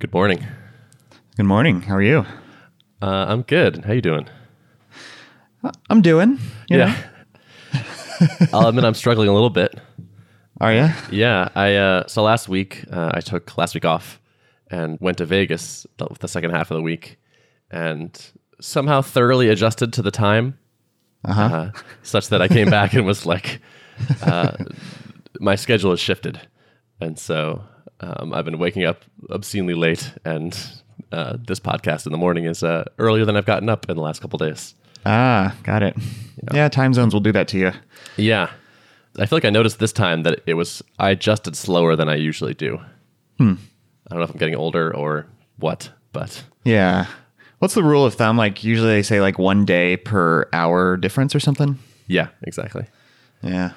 Good morning. Good morning. How are you? Uh, I'm good. How you doing? I'm doing. you know. I'll admit I'm struggling a little bit. Are you? Yeah. I uh, so last week uh, I took last week off and went to Vegas the, the second half of the week, and somehow thoroughly adjusted to the time, uh such that I came back and was like, uh, my schedule has shifted, and so um, I've been waking up obscenely late, and uh, this podcast in the morning is uh, earlier than I've gotten up in the last couple days. Ah, got it. Yeah. time zones will do that to you. Yeah. I feel like I noticed this time that it was I adjusted slower than I usually do. Hmm. I don't know if I'm getting older or what, but Yeah. What's the rule of thumb? Like usually they say like one day per hour difference or something. yeah, exactly. Yeah.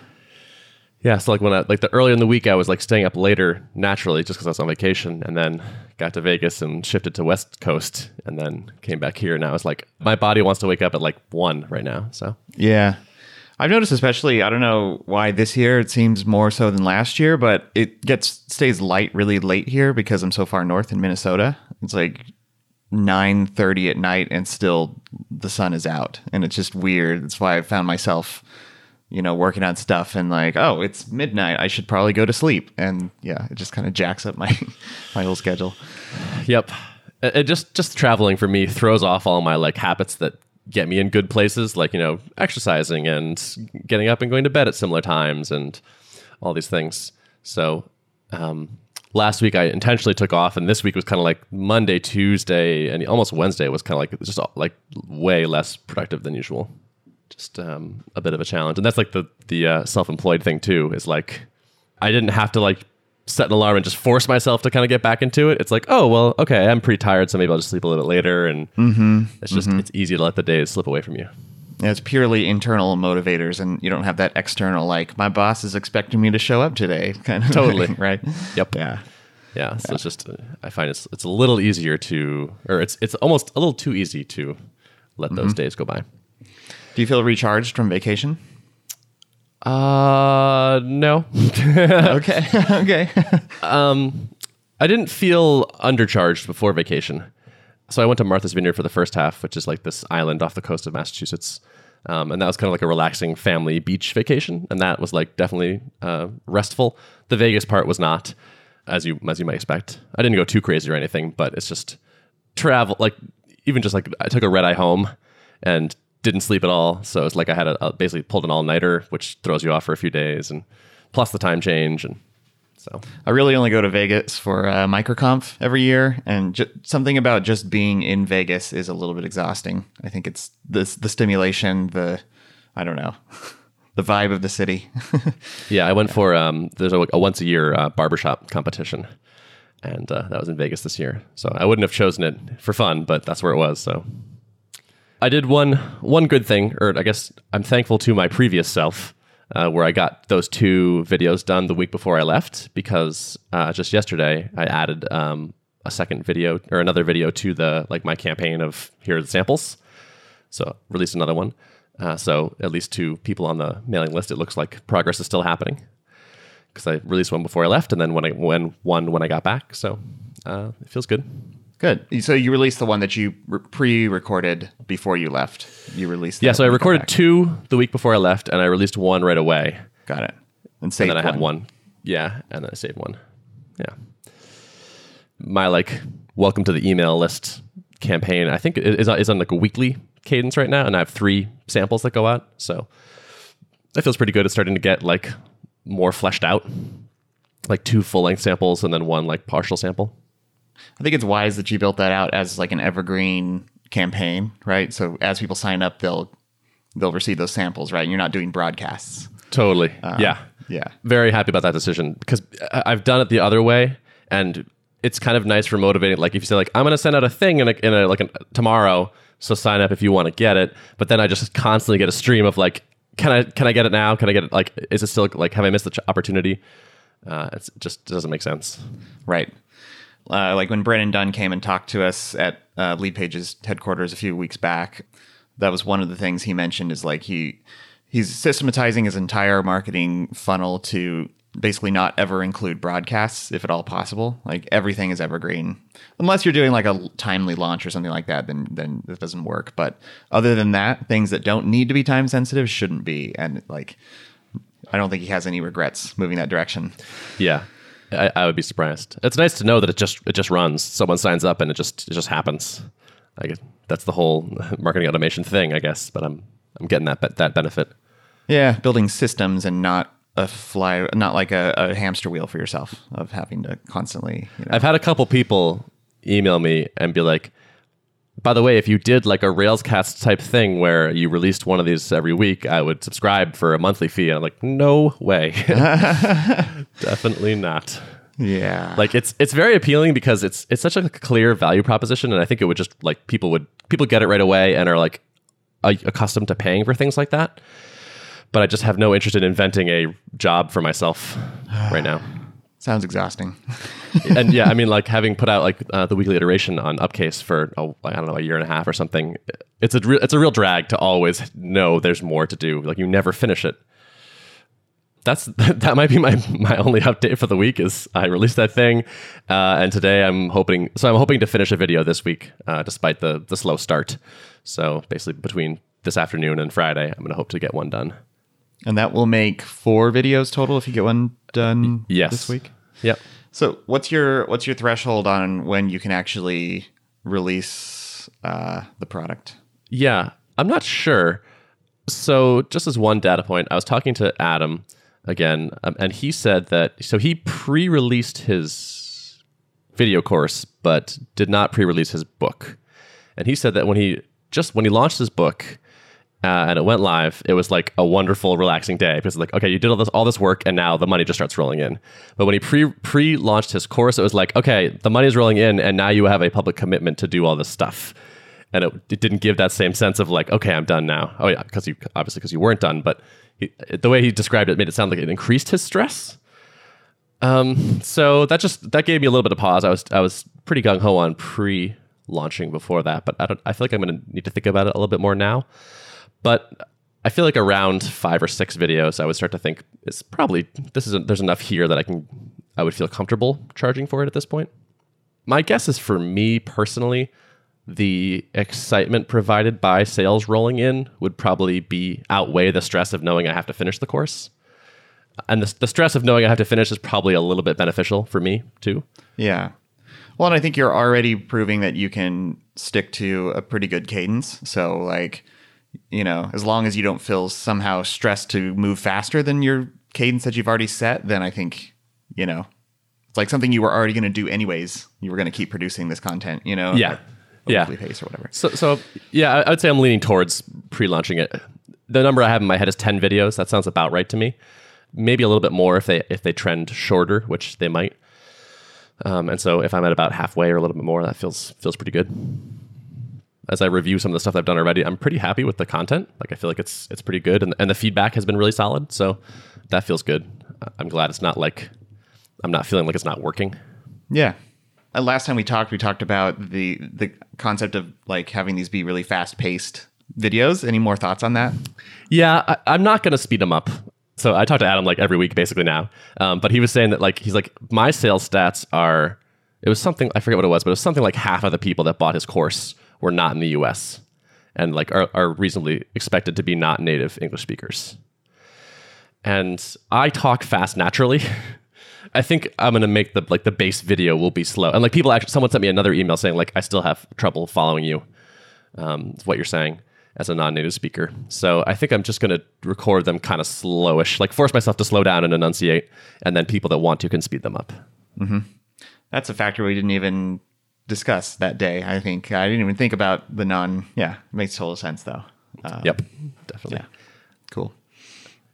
Yeah, so like when I like the earlier in the week I was like staying up later naturally just because I was on vacation and then got to Vegas and shifted to West Coast and then came back here and I was like my body wants to wake up at like 1 right now. So, Yeah. I've noticed especially, I don't know why this year it seems more so than last year, but it gets stays light really late here because I'm so far north in Minnesota. It's like 9:30 at night and still the sun is out and it's just weird. That's why I found myself you know working on stuff and like, oh, it's midnight. I should probably go to sleep. And yeah, it just kind of jacks up my my whole schedule. Yep. It, it just just traveling for me throws off all my like habits that get me in good places, like you know exercising and getting up and going to bed at similar times and all these things. So um, last week I intentionally took off, and this week was kind of like Monday, Tuesday, and almost Wednesday was kind of like just like way less productive than usual. Just um, a bit of a challenge, and that's like the the uh, self employed thing too. Is like I didn't have to like set an alarm and just force myself to kind of get back into it. It's like, oh well, okay, I'm pretty tired, so maybe I'll just sleep a little bit later, and it's just it's easy to let the days slip away from you. Yeah, it's purely internal motivators, and you don't have that external like my boss is expecting me to show up today kind of Totally. thing, right? Yep. Yeah. Yeah, so it's just I find it's it's a little easier to, or it's it's almost a little too easy to let those days go by. Do you feel recharged from vacation? Uh, no, okay. okay. Um, I didn't feel undercharged before vacation. So I went to Martha's Vineyard for the first half, which is like this island off the coast of Massachusetts. Um, and that was kind of like a relaxing family beach vacation. And that was like definitely uh, restful. The Vegas part was not, as you as you might expect. I didn't go too crazy or anything, but it's just travel. Like even just like I took a red eye home and didn't sleep at all. So it's like I had a, a basically pulled an all nighter, which throws you off for a few days, and plus the time change and so I really only go to Vegas for uh, MicroConf every year, and ju- something about just being in Vegas is a little bit exhausting. I think it's the the stimulation, the I don't know, the vibe of the city. Yeah, I went for um, there's a, a once a year uh, barbershop competition, and uh, that was in Vegas this year. So I wouldn't have chosen it for fun, but that's where it was. So I did one one good thing, or I guess I'm thankful to my previous self, uh, where I got those two videos done the week before I left, because uh, just yesterday I added um, a second video or another video to the like my campaign of here are the samples. So released another one. Uh, so at least to people on the mailing list, it looks like progress is still happening because I released one before I left, and then when I when one when I got back. So uh, it feels good. Good. So you released the one that you pre-recorded before you left. You released. Yeah. So I when you got recorded two the week before I left, and I released one right away, Got it. And and saved then I had one. Yeah, and then I saved one. Yeah. My like welcome to the email list campaign. I think is is on like a weekly cadence right now, and I have three samples that go out. So that feels pretty good. It's starting to get like more fleshed out, like two full length samples and then one like partial sample. I think it's wise that you built that out as like an evergreen campaign, right? So as people sign up, they'll they'll receive those samples, right? And you're not doing broadcasts. Totally. yeah. Yeah. Very happy about that decision because I- I've done it the other way, and it's kind of nice for motivating. Like if you say like I'm going to send out a thing in a, in a like a, tomorrow, so sign up if you want to get it. But then I just constantly get a stream of like, can I can I get it now? Can I get it? Like, is it still like have I missed the ch- opportunity? Uh, it's it just doesn't make sense. Right. Uh, like when Brennan Dunn came and talked to us at uh, Leadpages' headquarters a few weeks back, that was one of the things he mentioned is like he he's systematizing his entire marketing funnel to basically not ever include broadcasts if at all possible. Like everything is evergreen, unless you're doing like a timely launch or something like that. Then then it doesn't work. But other than that, things that don't need to be time sensitive shouldn't be. And like, I don't think he has any regrets moving that direction. Yeah. I, I would be surprised. It's nice to know that it just it just runs. Someone signs up and it just it just happens. Like that's the whole marketing automation thing, I guess. But I'm I'm getting that be- that benefit. Yeah, building systems and not a fly, not like a, a hamster wheel for yourself of having to constantly. You know, I've had a couple people email me and be like, by the way, if you did like a Railscast type thing where you released one of these every week, I would subscribe for a monthly fee. And I'm like, no way. Definitely not. yeah, Like it's it's very appealing because it's it's such a clear value proposition, and I think it would just like people would people get it right away and are like accustomed to paying for things like that. But I just have no interest in inventing a job for myself right now. Sounds exhausting. and yeah, I mean, like having put out like uh, the weekly iteration on Upcase for oh, I don't know a year and a half or something. It's a re- it's a real drag to always know there's more to do. Like you never finish it. That's that might be my my only update for the week is I released that thing, uh, and today I'm hoping so I'm hoping to finish a video this week uh, despite the the slow start. So basically between this afternoon and Friday, I'm gonna hope to get one done. And that will make four videos total if you get one done Yes. this week. Yep. So what's your what's your threshold on when you can actually release uh, the product? Yeah, I'm not sure. So, just as one data point, I was talking to Adam again, um, and he said that so he pre released his video course, but did not pre release his book. And he said that when he just when he launched his book, uh, and it went live, it was like a wonderful, relaxing day because like, okay, you did all this all this work, and now the money just starts rolling in. But when he pre pre launched his course, it was like, okay, the money's rolling in, and now you have a public commitment to do all this stuff, and it, it didn't give that same sense of like, okay, I'm done now. Oh yeah, because you obviously because you weren't done, but he, the way he described it made it sound like it increased his stress. Um, so that just that gave me a little bit of pause. I was I was pretty gung ho on pre launching before that, but I don't. I feel like I'm going to need to think about it a little bit more now. But I feel like around five or six videos, I would start to think it's probably this is there's enough here that I can I would feel comfortable charging for it at this point. My guess is for me personally, the excitement provided by sales rolling in would probably be outweigh the stress of knowing I have to finish the course. And the, the stress of knowing I have to finish is probably a little bit beneficial for me too. Yeah. Well, and I think you're already proving that you can stick to a pretty good cadence. So, like, you know, as long as you don't feel somehow stressed to move faster than your cadence that you've already set, then I think, you know, it's like something you were already going to do anyways. You were going to keep producing this content, you know? Yeah. Yeah. pace or whatever. So, so yeah, I would say I'm leaning towards pre-launching it. The number I have in my head is 10 videos. That sounds about right to me. Maybe a little bit more if they if they trend shorter, which they might. Um, and so if I'm at about halfway or a little bit more, that feels feels pretty good. As I review some of the stuff I've done already, I'm pretty happy with the content. Like I feel like it's it's pretty good, and and the feedback has been really solid. So that feels good. Uh, I'm glad it's not like I'm not feeling like it's not working. Yeah. Uh, last time we talked, we talked about the the concept of like having these be really fast paced videos. Any more thoughts on that? Yeah, I, I'm not going to speed them up. So I talk to Adam like every week basically now. Um, but he was saying that like he's like my sales stats are it was something I forget what it was, but it was something like half of the people that bought his course were not in the U.S. and like are, are reasonably expected to be not native English speakers. And I talk fast naturally. I think I'm gonna make the like the base video will be slow. And like people actually someone sent me another email saying like I still have trouble following you. Um, what you're saying as a non-native speaker. So I think I'm just gonna record them kind of slowish, like force myself to slow down and enunciate, and then people that want to can speed them up. Mm-hmm. That's a factor we didn't even discuss that day. I think I didn't even think about the non. Yeah, it makes total sense though. Uh, Yep, definitely. Yeah. Cool.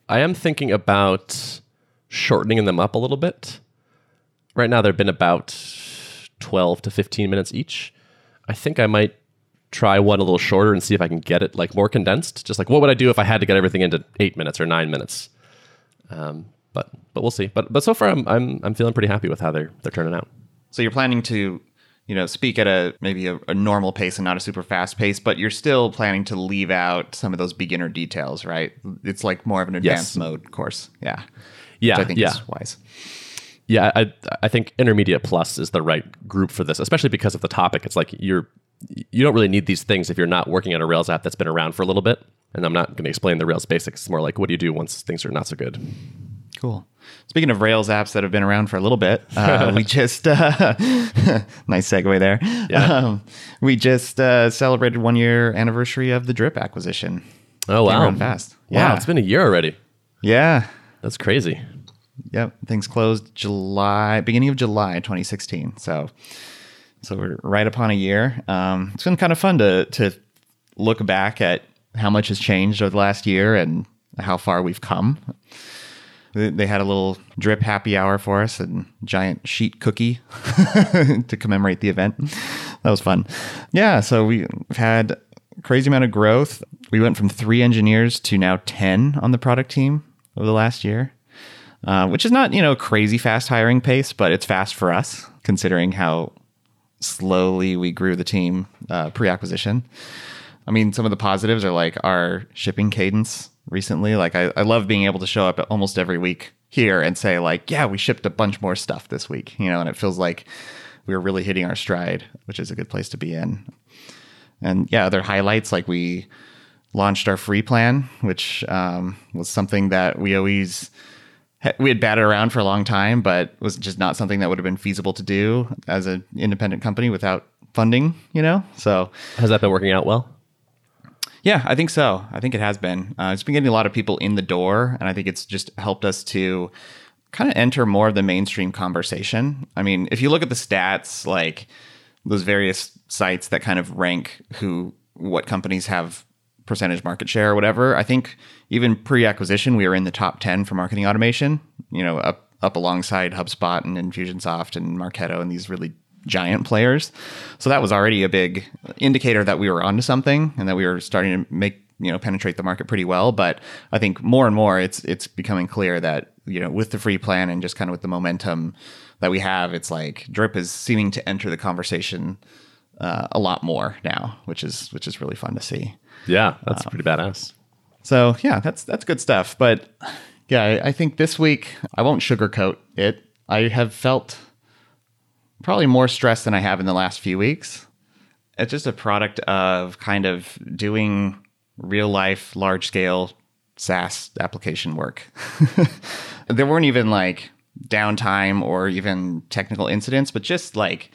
I am thinking about shortening them up a little bit. Right now, they've been about 12 to 15 minutes each. I think I might try one a little shorter and see if I can get it like more condensed. Just like what would I do if I had to get everything into eight minutes or nine minutes? Um, but but we'll see. But but so far, I'm I'm I'm feeling pretty happy with how they're they're turning out. So you're planning to, you know, speak at a maybe a, a normal pace and not a super fast pace, but you're still planning to leave out some of those beginner details, right? It's like more of an advanced Yes. mode course. Yeah. Yeah, which I think yeah. is wise. Yeah, I I think intermediate plus is the right group for this, especially because of the topic. It's like you're you don't really need these things if you're not working on a Rails app that's been around for a little bit. And I'm not going to explain the Rails basics. It's more like what do you do once things are not so good. Cool. Speaking of Rails apps that have been around for a little bit, uh, we just uh, nice segue there. Yeah. Um, we just uh, celebrated one year anniversary of the Drip acquisition. Oh wow, fast. Wow, Yeah. it's been a year already. Yeah. That's crazy. Yep. Things closed July, beginning of July 2016. So, so we're right upon a year. Um, it's been kind of fun to to look back at how much has changed over the last year and how far we've come. They had a little drip happy hour for us and giant sheet cookie to commemorate the event. That was fun. Yeah, so we've had crazy amount of growth. We went from three engineers to now 10 on the product team over the last year, uh, which is not, you know, crazy fast hiring pace, but it's fast for us considering how slowly we grew the team uh, pre acquisition. I mean, some of the positives are like our shipping cadence recently. Like, I, I love being able to show up almost every week here and say, like, yeah, we shipped a bunch more stuff this week, you know, and it feels like we were really hitting our stride, which is a good place to be in. And yeah, other highlights like we launched our free plan, which um, was something that we always we had batted around for a long time, but was just not something that would have been feasible to do as an independent company without funding. You know, so Has that been working out well? Yeah, I think so. I think it has been. Uh, it's been getting a lot of people in the door, and I think it's just helped us to kind of enter more of the mainstream conversation. I mean, if you look at the stats, like those various sites that kind of rank who, what companies have percentage market share or whatever, I think even pre-acquisition, we were in the top 10 for marketing automation, you know, up, up alongside HubSpot and Infusionsoft and Marketo and these really giant players. So that was already a big indicator that we were onto something and that we were starting to make you know penetrate the market pretty well. But I think more and more it's it's becoming clear that you know with the free plan and just kind of with the momentum that we have, it's like Drip is seeming to enter the conversation uh, a lot more now, which is which is really fun to see. Yeah, that's pretty badass. So yeah, that's that's good stuff. But yeah, I, I think this week I won't sugarcoat it. I have felt probably more stress than I have in the last few weeks. It's just a product of kind of doing real life, large scale SaaS application work. there weren't even like downtime or even technical incidents, but just like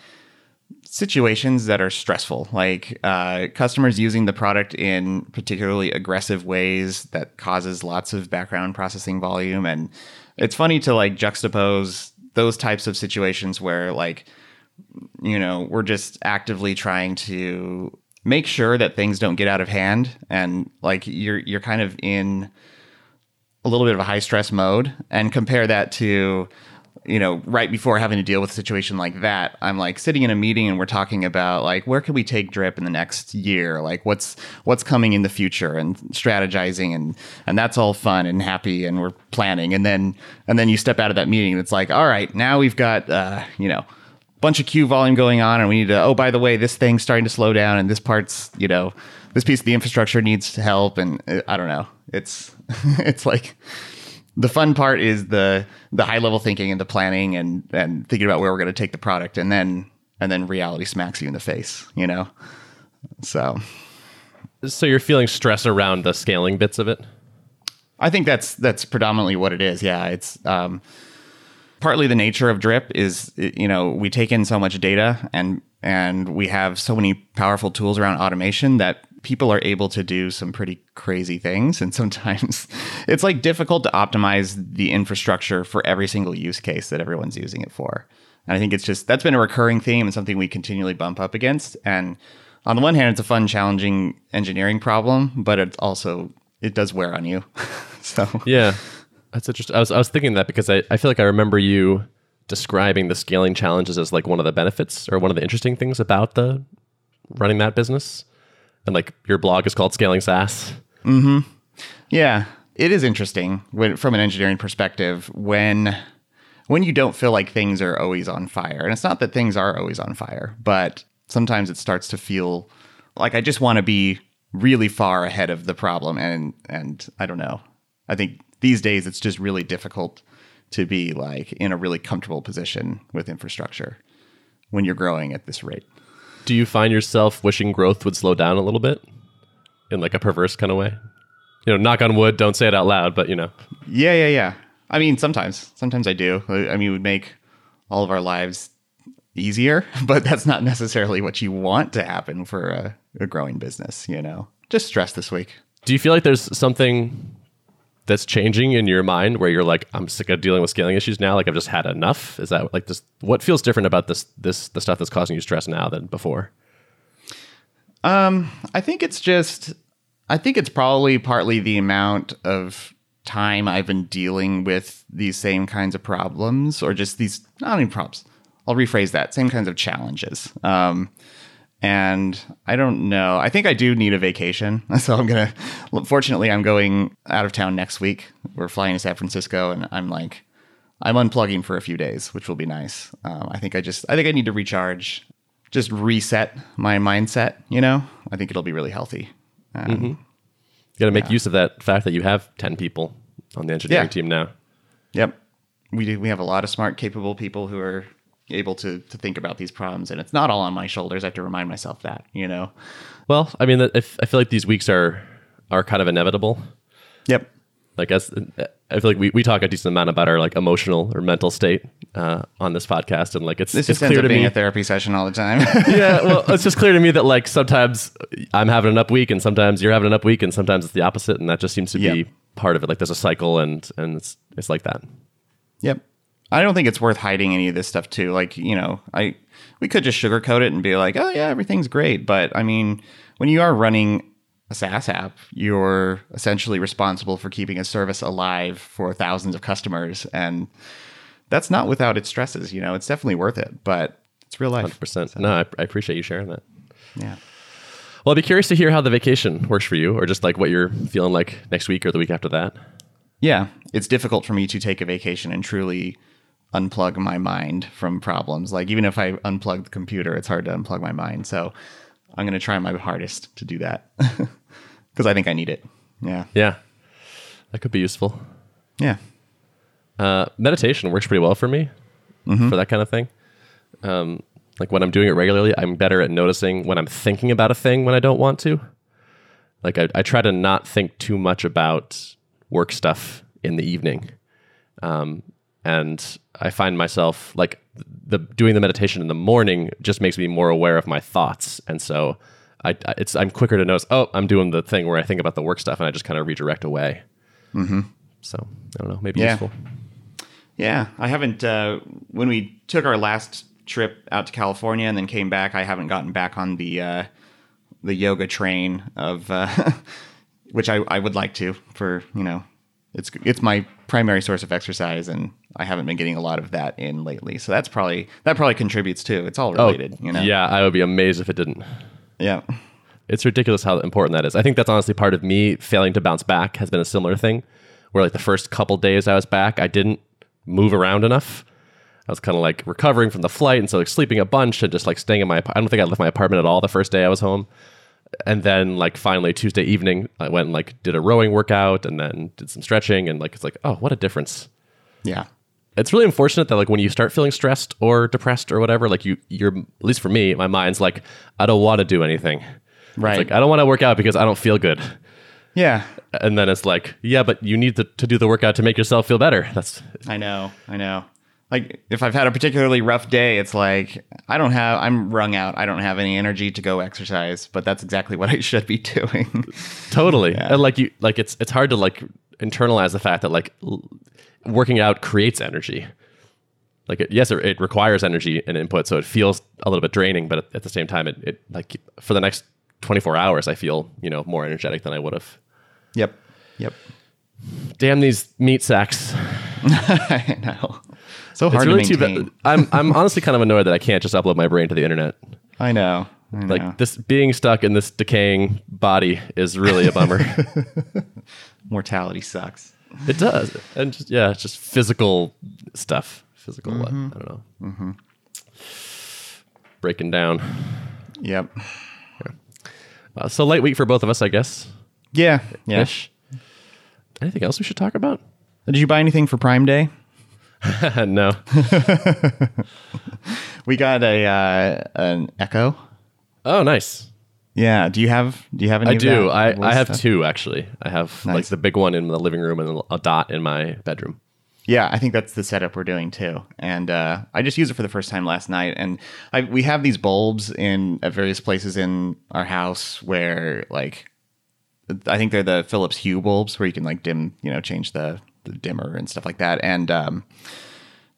situations that are stressful, like uh, customers using the product in particularly aggressive ways that causes lots of background processing volume. And it's funny to like juxtapose those types of situations where like you know we're just actively trying to make sure that things don't get out of hand and like you're you're kind of in a little bit of a high stress mode and compare that to you know right before having to deal with a situation like that i'm like sitting in a meeting and we're talking about like where can we take drip in the next year? Like what's what's coming in the future and strategizing and and that's all fun and happy and we're planning. And then and then you step out of that meeting and it's like all right now we've got uh you know bunch of queue volume going on and we need to oh by the way this thing's starting to slow down and this part's you know this piece of the infrastructure needs help and uh, i don't know. It's it's like the fun part is the the high level thinking and the planning and and thinking about where we're going to take the product and then and then reality smacks you in the face you know so So you're feeling stress around the scaling bits of it? I think that's that's predominantly what it is. Yeah, it's um, partly the nature of drip is you know we take in so much data and and we have so many powerful tools around automation that people are able to do some pretty crazy things and sometimes it's like difficult to optimize the infrastructure for every single use case that everyone's using it for and i think it's just that's been a recurring theme and something we continually bump up against and on the one hand it's a fun challenging engineering problem but it also it does wear on you so Yeah, that's interesting. I was I was thinking that because I, I feel like I remember you describing the scaling challenges as like one of the benefits or one of the interesting things about the running that business. And like your blog is called Scaling SaaS. Hmm. Yeah, it is interesting when, from an engineering perspective when when you don't feel like things are always on fire. And it's not that things are always on fire, but sometimes it starts to feel like I just want to be really far ahead of the problem and and I don't know. I think these days it's just really difficult to be like in a really comfortable position with infrastructure when you're growing at this rate. Do you find yourself wishing growth would slow down a little bit in like a perverse kind of way? You know, knock on wood, don't say it out loud, but you know. Yeah, yeah, yeah. I mean, sometimes, sometimes I do. I mean, it would make all of our lives easier, but that's not necessarily what you want to happen for a, a growing business, you know? Just stress this week. Do you feel like there's something that's changing in your mind where you're like, I'm sick of dealing with scaling issues now? Like I've just had enough? Is that like this what feels different about this this the stuff that's causing you stress now than before? Um, I think it's just I think it's probably partly the amount of time I've been dealing with these same kinds of problems or just these not even problems. I'll rephrase that. Same kinds of challenges. Um, and I don't know. I think I do need a vacation. So I'm going to, fortunately, I'm going out of town next week. We're flying to San Francisco and I'm like, I'm unplugging for a few days, which will be nice. Um, I think I just, I think I need to recharge, just reset my mindset, you know? I think it'll be really healthy. Um, mm-hmm. You got to make yeah. use of that fact that you have 10 people on the engineering yeah. team now. Yep. We do, we have a lot of smart, capable people who are able to to think about these problems and it's not all on my shoulders. I have to remind myself that you know? Well i mean if, i feel like these weeks are are kind of inevitable. Yep. Like as i feel like we, we talk a decent amount about our like emotional or mental state uh, on this podcast and like it's this it's just clear to being me a therapy session all the time. Yeah well it's just clear to me that like sometimes i'm having an up week and sometimes you're having an up week and sometimes it's the opposite and that just seems to yep. be part of it. Like there's a cycle and and it's it's like that. Yep I don't think it's worth hiding any of this stuff too. Like, you know, I we could just sugarcoat it and be like, "Oh yeah, everything's great." But I mean, when you are running a SaaS app, you're essentially responsible for keeping a service alive for thousands of customers and that's not without its stresses, you know. It's definitely worth it, but it's real life. 100%. So. No, I, I appreciate you sharing that. Yeah. Well, I'd be curious to hear how the vacation works for you or just like what you're feeling like next week or the week after that. Yeah, it's difficult for me to take a vacation and truly unplug my mind from problems. Like even if I unplug the computer, it's hard to unplug my mind. So I'm going to try my hardest to do that because I think I need it. Yeah. Yeah. That could be useful. Yeah. Uh, meditation works pretty well for me mm-hmm. for that kind of thing. Um, like when I'm doing it regularly, I'm better at noticing when I'm thinking about a thing when I don't want to. Like I, I try to not think too much about work stuff in the evening. Um, and I find myself like the doing the meditation in the morning just makes me more aware of my thoughts, and so I it's I'm quicker to notice. Oh, I'm doing the thing where I think about the work stuff, and I just kind of redirect away. Mm-hmm. So I don't know, maybe yeah. useful. Yeah, I haven't. Uh, when we took our last trip out to California and then came back, I haven't gotten back on the uh, the yoga train of uh, which I, I would like to for you know it's it's my primary source of exercise, and I haven't been getting a lot of that in lately. So that's probably that probably contributes too. It's all oh, related, oh, you know. Yeah, I would be amazed if it didn't. Yeah. It's ridiculous how important that is. I think that's honestly part of me failing to bounce back has been a similar thing where like the first couple days I was back, I didn't move around enough. I was kind of like recovering from the flight and so like sleeping a bunch and just like staying in my I don't think I left my apartment at all the first day I was home and then like finally Tuesday evening, I went and like did a rowing workout and then did some stretching and like it's like oh what a difference. Yeah, it's really unfortunate that like when you start feeling stressed or depressed or whatever, like you you're at least for me, my mind's like I don't want to do anything. Right. It's like I don't want to work out because I don't feel good. Yeah. And then it's like, yeah, but you need to, to do the workout to make yourself feel better. That's I know. I know like if I've had a particularly rough day, it's like I don't have I'm wrung out. I don't have any energy to go exercise, but that's exactly what I should be doing. totally. Yeah. And like you like it's it's hard to like internalize the fact that like working out creates energy. Like it, yes, it, it, requires energy and input, so it feels a little bit draining. But at, at the same time, it, it like for the next 24 hours, I feel you know more energetic than I would have. Yep. Yep. Damn these meat sacks. I know. So hard it's really to maintain. Too bad. I'm I'm honestly kind of annoyed that I can't just upload my brain to the internet. I know. I know. Like this being stuck in this decaying body is really a bummer. Mortality sucks. It does, and just, yeah, it's just physical stuff. Physical, mm-hmm. I don't know. Mm-hmm. Breaking down. Yep. Yeah. Uh, so light week for both of us, I guess. Yeah. Yeah. Anything else we should talk about? Did you buy anything for Prime Day? no. We got a uh, an Echo. Oh, nice. Yeah. Do you have Do you have any? I do. I, I have stuff? two actually. I have like the big one in the living room and a dot in my bedroom. Yeah, I think that's the setup we're doing too. And uh, I just used it for the first time last night. And I, we have these bulbs in at various places in our house where, like, I think they're the Philips Hue bulbs where you can like dim, you know, change the dimmer and stuff like that. And um,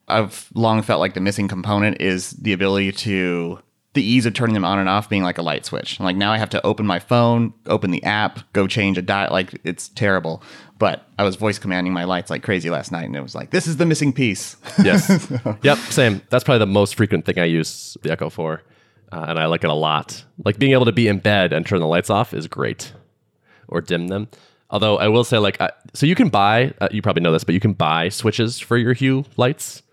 I've long felt like the missing component is the ability to the ease of turning them on and off being like a light switch. Like now I have to open my phone, open the app, go change a dial. Like it's terrible. But I was voice commanding my lights like crazy last night, and it was like, this is the missing piece. Yes. yep. Same. That's probably the most frequent thing I use the Echo for, uh, and I like it a lot. Like being able to be in bed and turn the lights off is great, or dim them. Although I will say, like, I, so you can buy. Uh, you probably know this, but you can buy switches for your Hue lights.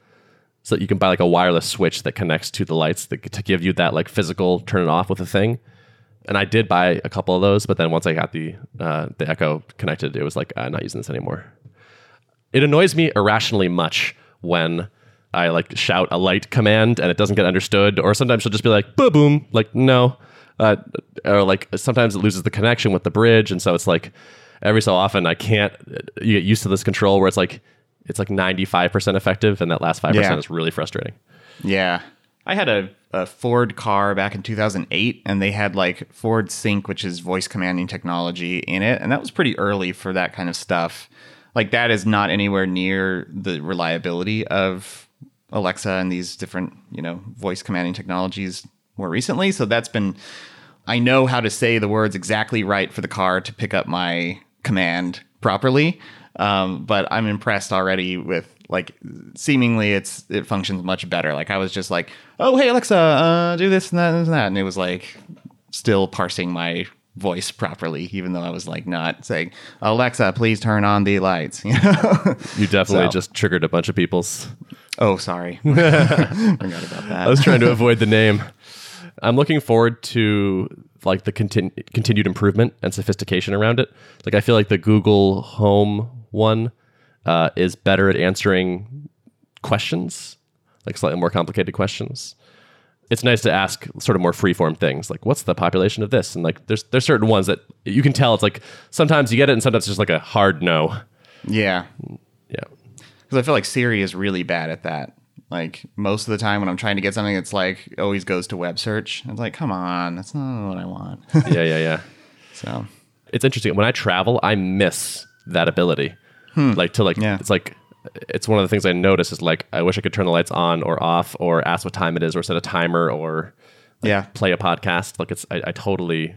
So that you can buy like a wireless switch that connects to the lights that, to give you that like physical turn it off with a thing. And I did buy a couple of those, but then once I got the uh, the Echo connected, it was like I'm not using this anymore. It annoys me irrationally much when I like shout a light command and it doesn't get understood, or sometimes she'll just be like "boom boom," like no, uh, or like sometimes it loses the connection with the bridge, and so it's like every so often I can't. You get used to this control where it's like it's like 95% effective, and that last five Yeah. percent is really frustrating. Yeah. I had a, a Ford car back in 2008, and they had like Ford Sync, which is voice commanding technology in it. And that was pretty early for that kind of stuff. Like, that is not anywhere near the reliability of Alexa and these different, you know, voice commanding technologies more recently. So that's been, I know how to say the words exactly right for the car to pick up my command properly. Um, but I'm impressed already with like seemingly it's it functions much better. Like I was just like, oh hey Alexa, uh, do this and that and that, and it was like still parsing my voice properly, even though I was like not saying Alexa, please turn on the lights. You know? You definitely So- just triggered a bunch of people's. oh, sorry, forgot about that. I was trying to avoid the name. I'm looking forward to like the contin- continued improvement and sophistication around it. Like I feel like the Google Home one uh, is better at answering questions, like slightly more complicated questions. It's nice to ask sort of more freeform things, like what's the population of this, and like there's there's certain ones that you can tell. It's like sometimes you get it, and sometimes it's just like a hard no. yeah, Yeah, because I feel like Siri is really bad at that. Like most of the time when I'm trying to get something, it's like always goes to web search. It's like, come on, that's not what I want. yeah, yeah, yeah. so it's interesting when I travel, I miss that ability. Hmm. Like to like, Yeah. it's like it's one of the things I notice is like I wish I could turn the lights on or off or ask what time it is or set a timer or yeah, play a podcast. Like it's I, I totally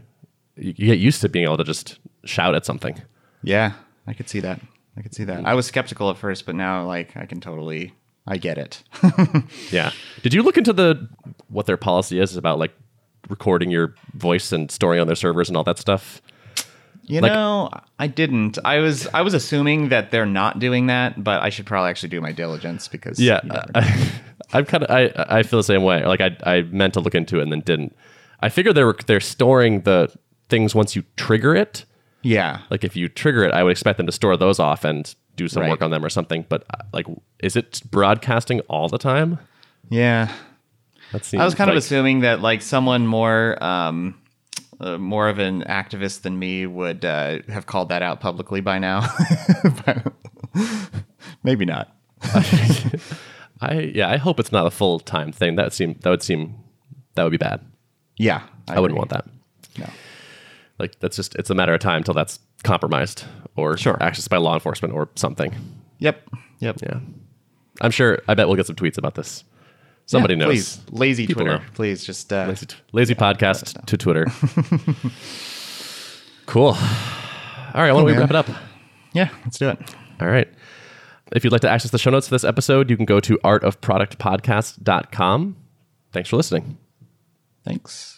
you you get used to being able to just shout at something. Yeah, I could see that. I could see that. I was skeptical at first, but now like I can totally I get it. Yeah. Did you look into the what their policy is about like recording your voice and storing on their servers and all that stuff? you Like- know, I didn't. I was I was assuming that they're not doing that, but I should probably actually do my diligence because Yeah, you never know. I, I'm kind of I I feel the same way. Like I I meant to look into it and then didn't. I figured they were they're storing the things once you trigger it. Yeah. Like if you trigger it, I would expect them to store those off and do some Right. work on them or something. But uh, like, is it broadcasting all the time? Yeah. That seems I was kind of assuming that like someone more um uh, more of an activist than me would uh, have called that out publicly by now. Maybe not. I yeah. I hope it's not a full time thing. That seem that would seem that would be bad. Yeah. I, wouldn't want that. No. Like that's just it's a matter of time till that's compromised or Sure. accessed by law enforcement or something. Yep. Yep. Yeah. I'm sure. I bet we'll get some tweets about this. Somebody Yeah, knows. Please, lazy People Twitter. know. Please, just uh, Lazy, lazy podcast to Twitter. cool. All right. Why don't we man. wrap it up? yeah, let's do it. All right. If you'd like to access the show notes for this episode, you can go to artofproductpodcast.com. Thanks for listening. Thanks.